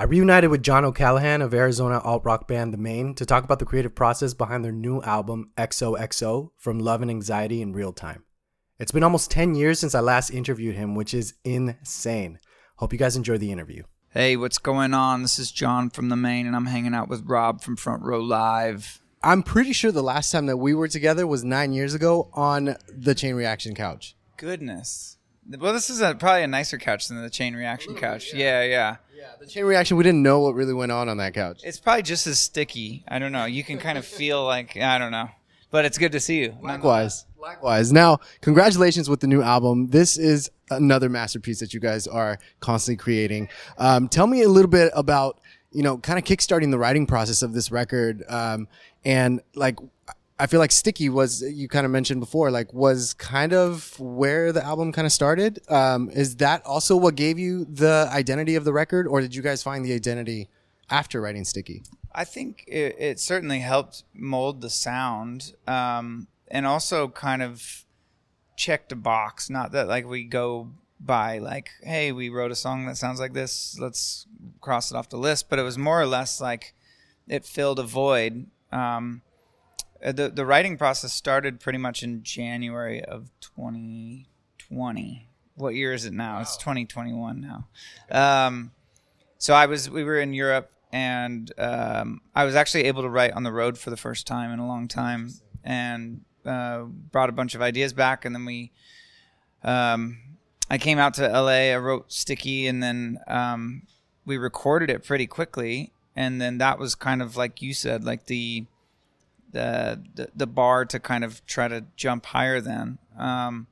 I reunited with John O'Callaghan of Arizona alt rock band The Maine to talk about the creative process behind their new album XOXO From Love and Anxiety in Real Time. It's been almost 10 years since I last interviewed him, which is insane. Hope you guys enjoy the interview. Hey, what's going on? This is John from The Maine, and I'm hanging out with Rob from Front Row Live. I'm pretty sure the last time that we were together was nine years ago on the Chain Reaction couch. Goodness. Well, this is a, probably a nicer couch than the Chain Reaction couch. Yeah, yeah. Yeah, the Chain Reaction, we didn't know what really went on on that couch. It's probably just as sticky. I don't know. You can kind of feel like I don't know, but it's good to see you. Likewise. Likewise. Now, congratulations with the new album. This is another masterpiece that you guys are constantly creating. Um, tell me a little bit about, you know, kind of kickstarting the writing process of this record. Um, and like, I feel like Sticky was, you kind of mentioned before, like was kind of where the album kind of started. Um, is that also what gave you the identity of the record or did you guys find the identity after writing Sticky? I think it, it certainly helped mold the sound, um, and also kind of checked a box. Not that like we go by like, hey, we wrote a song that sounds like this, let's cross it off the list. But it was more or less like it filled a void. Um, uh, the the writing process started pretty much in January of 2020. What year is it now? Wow. It's 2021 now. Um, so I was we were in Europe and um, I was actually able to write on the road for the first time in a long time, and uh, brought a bunch of ideas back, and then we. Um, I came out to LA. I wrote Sticky, and then um, we recorded it pretty quickly, and then that was kind of like you said, like the the the, bar to kind of try to jump higher. Then, um,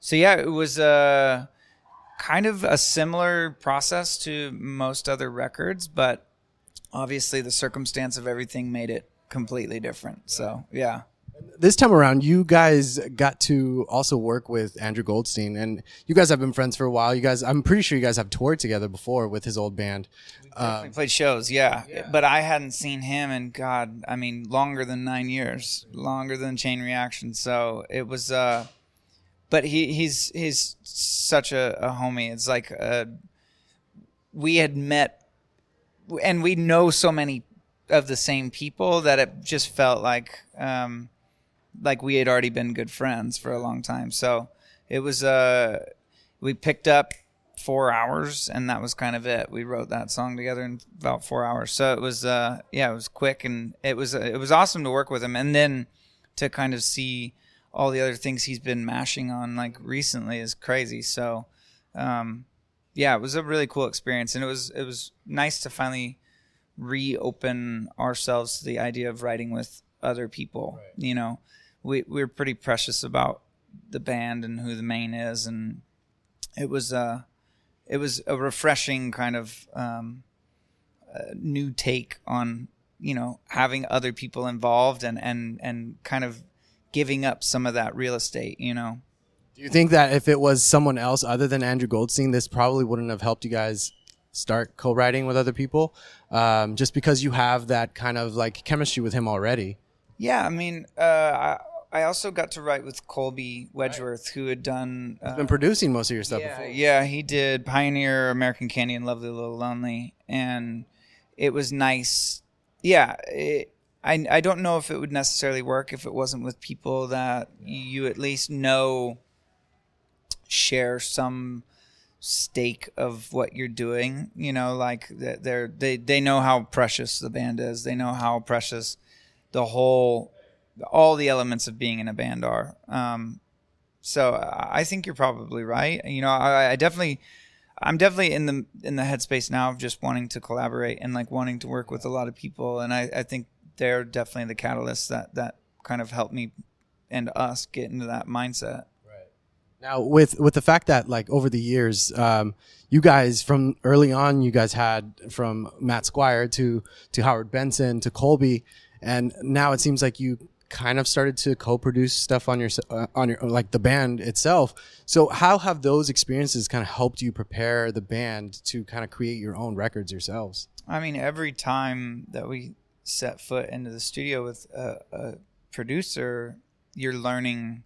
so yeah, it was a kind of a similar process to most other records, but obviously the circumstance of everything made it completely different. So yeah. This time around, you guys got to also work with Andrew Goldstein, and you guys have been friends for a while. You guys, I'm pretty sure you guys have toured together before with his old band. Um, played shows, yeah. yeah. But I hadn't seen him in God, I mean, longer than nine years, longer than Chain Reaction. So it was, uh, but he he's he's such a, a homie. It's like uh, we had met, and we know so many of the same people that it just felt like um, like we had already been good friends for a long time. So it was uh, we picked up four hours and that was kind of it. We wrote that song together in about four hours. So it was uh yeah it was quick and it was uh, it was awesome to work with him. And then to kind of see all the other things he's been mashing on like recently is crazy. So um yeah it was a really cool experience. And it was it was nice to finally reopen ourselves to the idea of writing with other people right. you know we we're pretty precious about the band and who the Maine is. And it was uh it was a refreshing kind of um, uh, new take on you know having other people involved and and and kind of giving up some of that real estate you know? Do you think that if it was someone else other than andrew goldstein this probably wouldn't have helped you guys start co-writing with other people? Um, just because you have that kind of like chemistry with him already. Yeah i mean uh, I also got to write with Colby Wedgeworth, who had done. Uh, He's been producing most of your stuff yeah, before. Yeah, he did Pioneer, American Candy, and Lovely Little Lonely, and it was nice. Yeah, it, I I don't know if it would necessarily work if it wasn't with people that you at least know share some stake of what you're doing. You know, like they're they they know how precious the band is. They know how precious the whole all the elements of being in a band are. Um, so I think you're probably right. You know, I, I, definitely, I'm definitely in the in the headspace now of just wanting to collaborate and like wanting to work with a lot of people. And I, I think they're definitely the catalyst that that kind of helped me and us get into that mindset. Right now, with with the fact that like over the years, um, you guys from early on, you guys had from Matt Squire to to Howard Benson to Colby, and now it seems like you kind of started to co-produce stuff on your uh, on your like the band itself. So how have those experiences kind of helped you prepare the band to kind of create your own records yourselves? I mean, every time that we set foot into the studio with a, a producer, you're learning,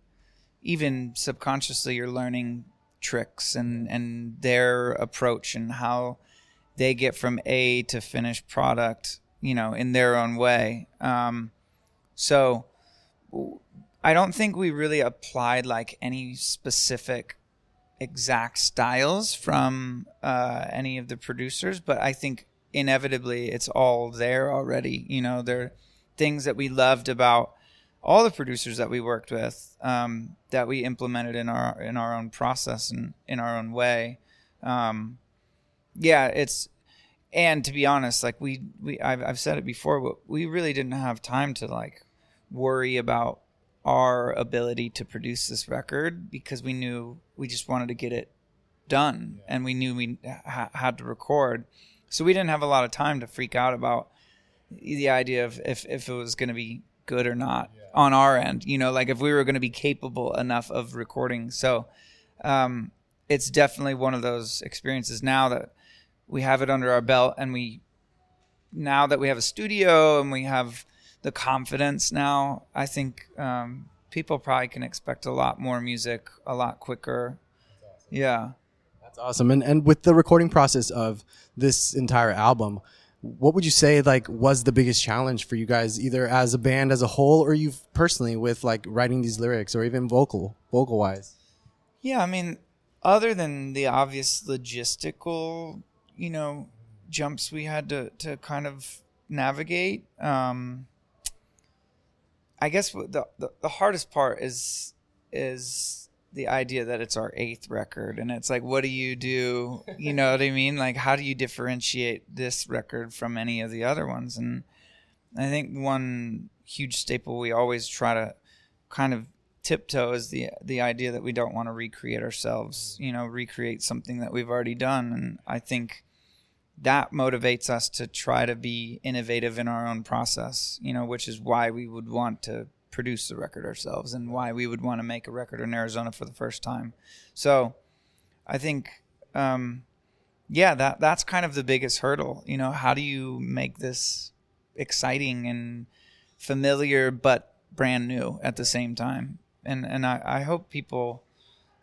even subconsciously, you're learning tricks and and their approach and how they get from A to finished product, you know, in their own way. Um, so I don't think we really applied like any specific exact styles from uh, any of the producers, but I think inevitably it's all there already. You know, there are things that we loved about all the producers that we worked with um, that we implemented in our in our own process and in our own way. Um, yeah, it's and to be honest, like we we I've, I've said it before, we really didn't have time to like worry about our ability to produce this record because we knew we just wanted to get it done yeah. and we knew we ha- had to record so we didn't have a lot of time to freak out about the idea of if, if it was going to be good or not yeah. on our end you know like if we were going to be capable enough of recording so um, it's definitely one of those experiences now that we have it under our belt and we now that we have a studio and we have the confidence now. I think um, people probably can expect a lot more music a lot quicker. Awesome. Yeah. That's awesome. And and with the recording process of this entire album, what would you say like was the biggest challenge for you guys either as a band as a whole or you personally with like writing these lyrics or even vocal vocal wise? Yeah, I mean other than the obvious logistical, you know, jumps we had to to kind of navigate um I guess the, the, the hardest part is is the idea that it's our eighth record and it's like what do you do? You know what i mean? Like how do you differentiate this record from any of the other ones? And i think one huge staple we always try to kind of tiptoe is the the idea that we don't want to recreate ourselves you know recreate something that we've already done. And i think that motivates us to try to be innovative in our own process, you know, which is why we would want to produce the record ourselves and why we would want to make a record in Arizona for the first time. So I think, um, yeah, that that's kind of the biggest hurdle. You know, how do you make this exciting and familiar but brand new at the same time? And and I, I hope people,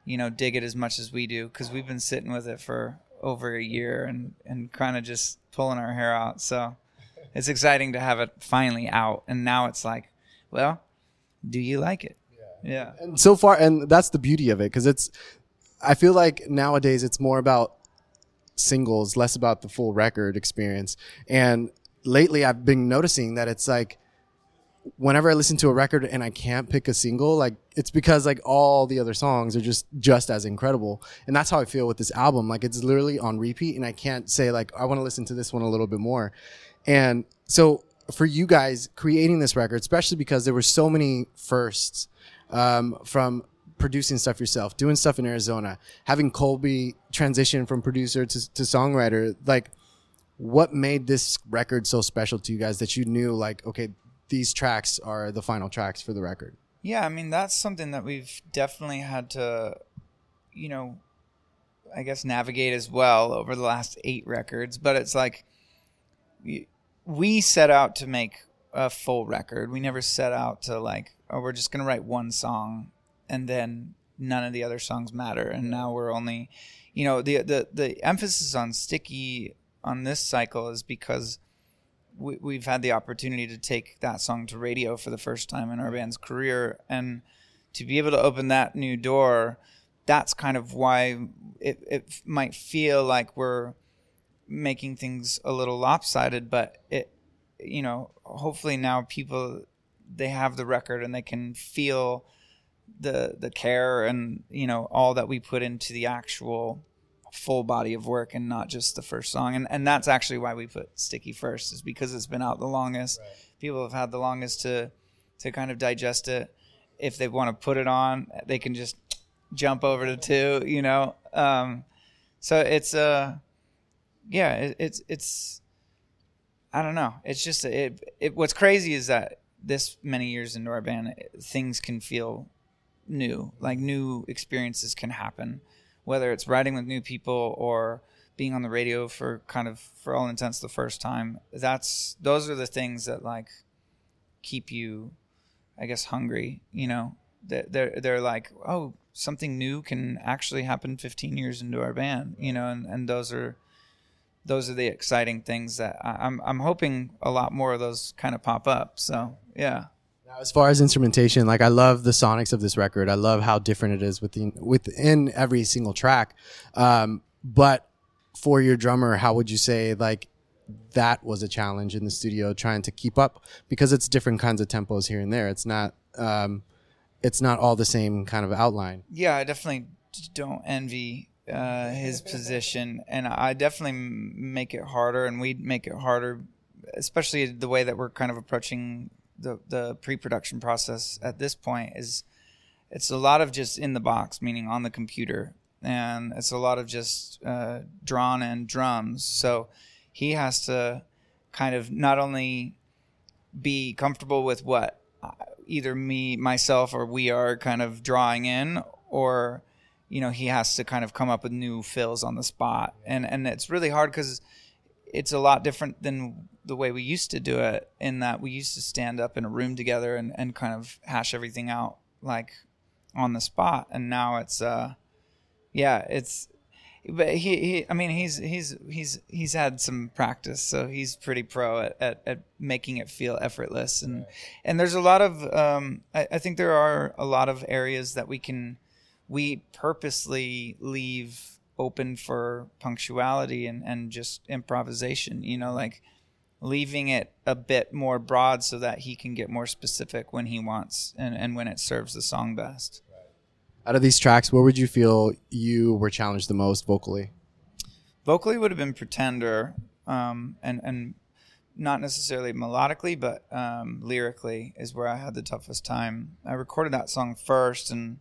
you know, dig it as much as we do because we've been sitting with it for over a year and and kind of just pulling our hair out. So it's exciting to have it finally out, and now it's like, well, do you like it? Yeah. yeah. And so far, and that's the beauty of it because it's. I feel like nowadays it's more about singles, less about the full record experience. And lately, I've been noticing that it's like whenever I listen to a record and I can't pick a single, like it's because like all the other songs are just just as incredible. And that's how I feel with this album. Like it's literally on repeat and I can't say like I want to listen to this one a little bit more. And so for you guys creating this record, especially because there were so many firsts um, from producing stuff yourself, doing stuff in Arizona, having Colby transition from producer to, to songwriter, like what made this record so special to you guys that you knew like, okay, these tracks are the final tracks for the record. Yeah, I mean that's something that we've definitely had to, you know, I guess navigate as well over the last eight records. But it's like we, we set out to make a full record. We never set out to like, oh, we're just gonna write one song and then none of the other songs matter. And now we're only, you know, the the the emphasis on sticky on this cycle is because we, we've had the opportunity to take that song to radio for the first time in our band's career. And to be able to open that new door that's kind of why it, it might feel like we're making things a little lopsided but it you know hopefully now people they have the record and they can feel the the care and you know all that we put into the actual full body of work and not just the first song. And and that's actually why we put Sticky first, is because it's been out the longest. Right. People have had the longest to to kind of digest it. If they want to put it on, they can just jump over to two, you know. Um, so it's uh yeah, it, it's it's I don't know. It's just it, it what's crazy is that this many years into our band, things can feel new. Like new experiences can happen whether it's writing with new people or being on the radio for kind of for all intents the first time that's those are the things that like keep you i guess hungry you know they're they're like oh something new can actually happen 15 years into our band you know and, and those are those are the exciting things that I, I'm I'm hoping a lot more of those kind of pop up. So yeah. As far as instrumentation, like I love the sonics of this record. I love how different it is within within every single track. Um, but for your drummer, how would you say like that was a challenge in the studio trying to keep up because it's different kinds of tempos here and there. It's not um, it's not all the same kind of outline. Yeah, I definitely don't envy uh, his position, and I definitely make it harder, and we make it harder, especially the way that we're kind of approaching the the pre-production process at this point is it's a lot of just in the box, meaning on the computer, and it's a lot of just uh, drawn in drums. So he has to kind of not only be comfortable with what uh, either me, myself, or we are kind of drawing in, or you know he has to kind of come up with new fills on the spot, and and it's really hard because it's a lot different than the way we used to do it. In that we used to stand up in a room together and and kind of hash everything out like on the spot, and now it's uh yeah it's but he, he I mean he's he's he's he's had some practice, so he's pretty pro at, at, at making it feel effortless and right. and there's a lot of um, I, I think there are a lot of areas that we can we purposely leave open for punctuality and, and just improvisation, you know, like leaving it a bit more broad so that he can get more specific when he wants and, and when it serves the song best out of these tracks, where would you feel you were challenged the most vocally? Vocally would have been Pretender, um, and and not necessarily melodically, but um, lyrically is where I had the toughest time. I recorded that song first, and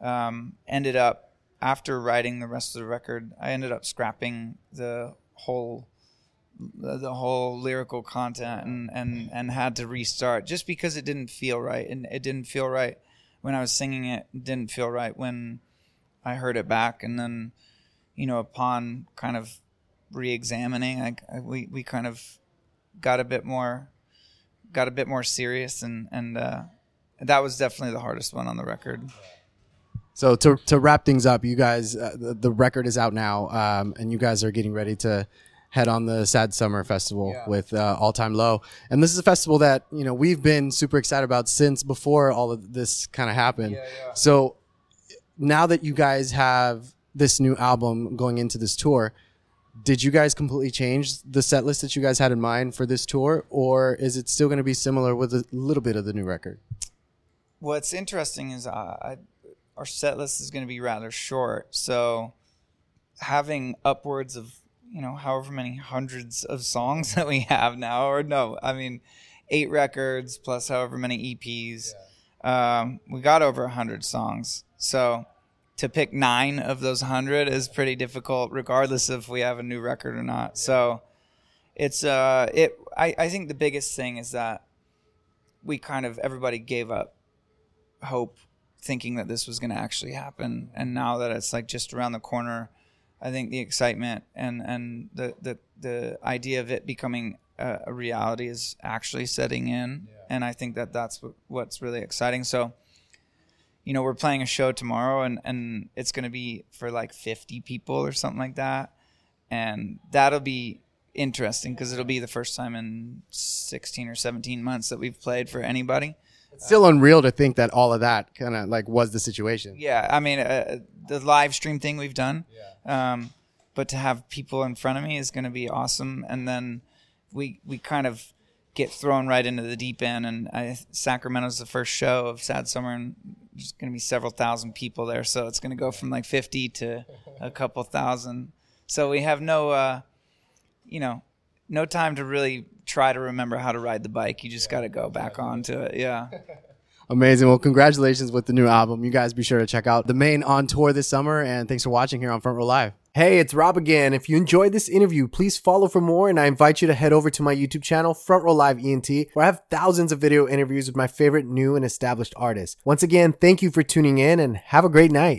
um, ended up after writing the rest of the record, I ended up scrapping the whole the whole lyrical content and, and, and had to restart just because it didn't feel right. And it didn't feel right when I was singing it, it didn't feel right when I heard it back, and then you know upon kind of re-examining, I, I, we we kind of got a bit more got a bit more serious, and and uh, that was definitely the hardest one on the record. So to to wrap things up, you guys, uh, the, the, record is out now, um, and you guys are getting ready to head on the Sad Summer Festival yeah. with uh, All Time Low. And this is a festival that, you know, we've been super excited about since before all of this kind of happened. Yeah, yeah. So now that you guys have this new album going into this tour, did you guys completely change the set list that you guys had in mind for this tour, or is it still going to be similar with a little bit of the new record? What's interesting is uh, I, our set list is going to be rather short, so having upwards of you know however many hundreds of songs that we have now or no i mean eight records plus however many eps yeah. um, we got over 100 songs. So to pick nine of those 100 is pretty difficult regardless if we have a new record or not. So it's uh it I, I think the biggest thing is that we kind of everybody gave up hope thinking that this was going to actually happen. And now that it's like just around the corner I think the excitement and and the the the idea of it becoming a, a reality is actually setting in, yeah. and I think that that's what, what's really exciting. So, you know, we're playing a show tomorrow, and and it's going to be for like fifty people or something like that, and that'll be interesting because it'll be the first time in sixteen or seventeen months that we've played for anybody. It's still unreal to think that all of that kind of like was the situation. Yeah, I mean, uh, the live stream thing we've done. Yeah. Um, but to have people in front of me is going to be awesome. And then we we kind of get thrown right into the deep end. And I, Sacramento's the first show of Sad Summer, and there's going to be several thousand people there. So it's going to go from like 50 to a couple thousand. So we have no, uh, you know, no time to really try to remember how to ride the bike. You just got to go back onto it. Yeah. Amazing. Well, congratulations with the new album. You guys be sure to check out the Maine on tour this summer. And thanks for watching here on Front Row Live. Hey, it's Rob again. If you enjoyed this interview, please follow for more. And I invite you to head over to my YouTube channel, Front Row Live ENT, where I have thousands of video interviews with my favorite new and established artists. Once again, thank you for tuning in and have a great night.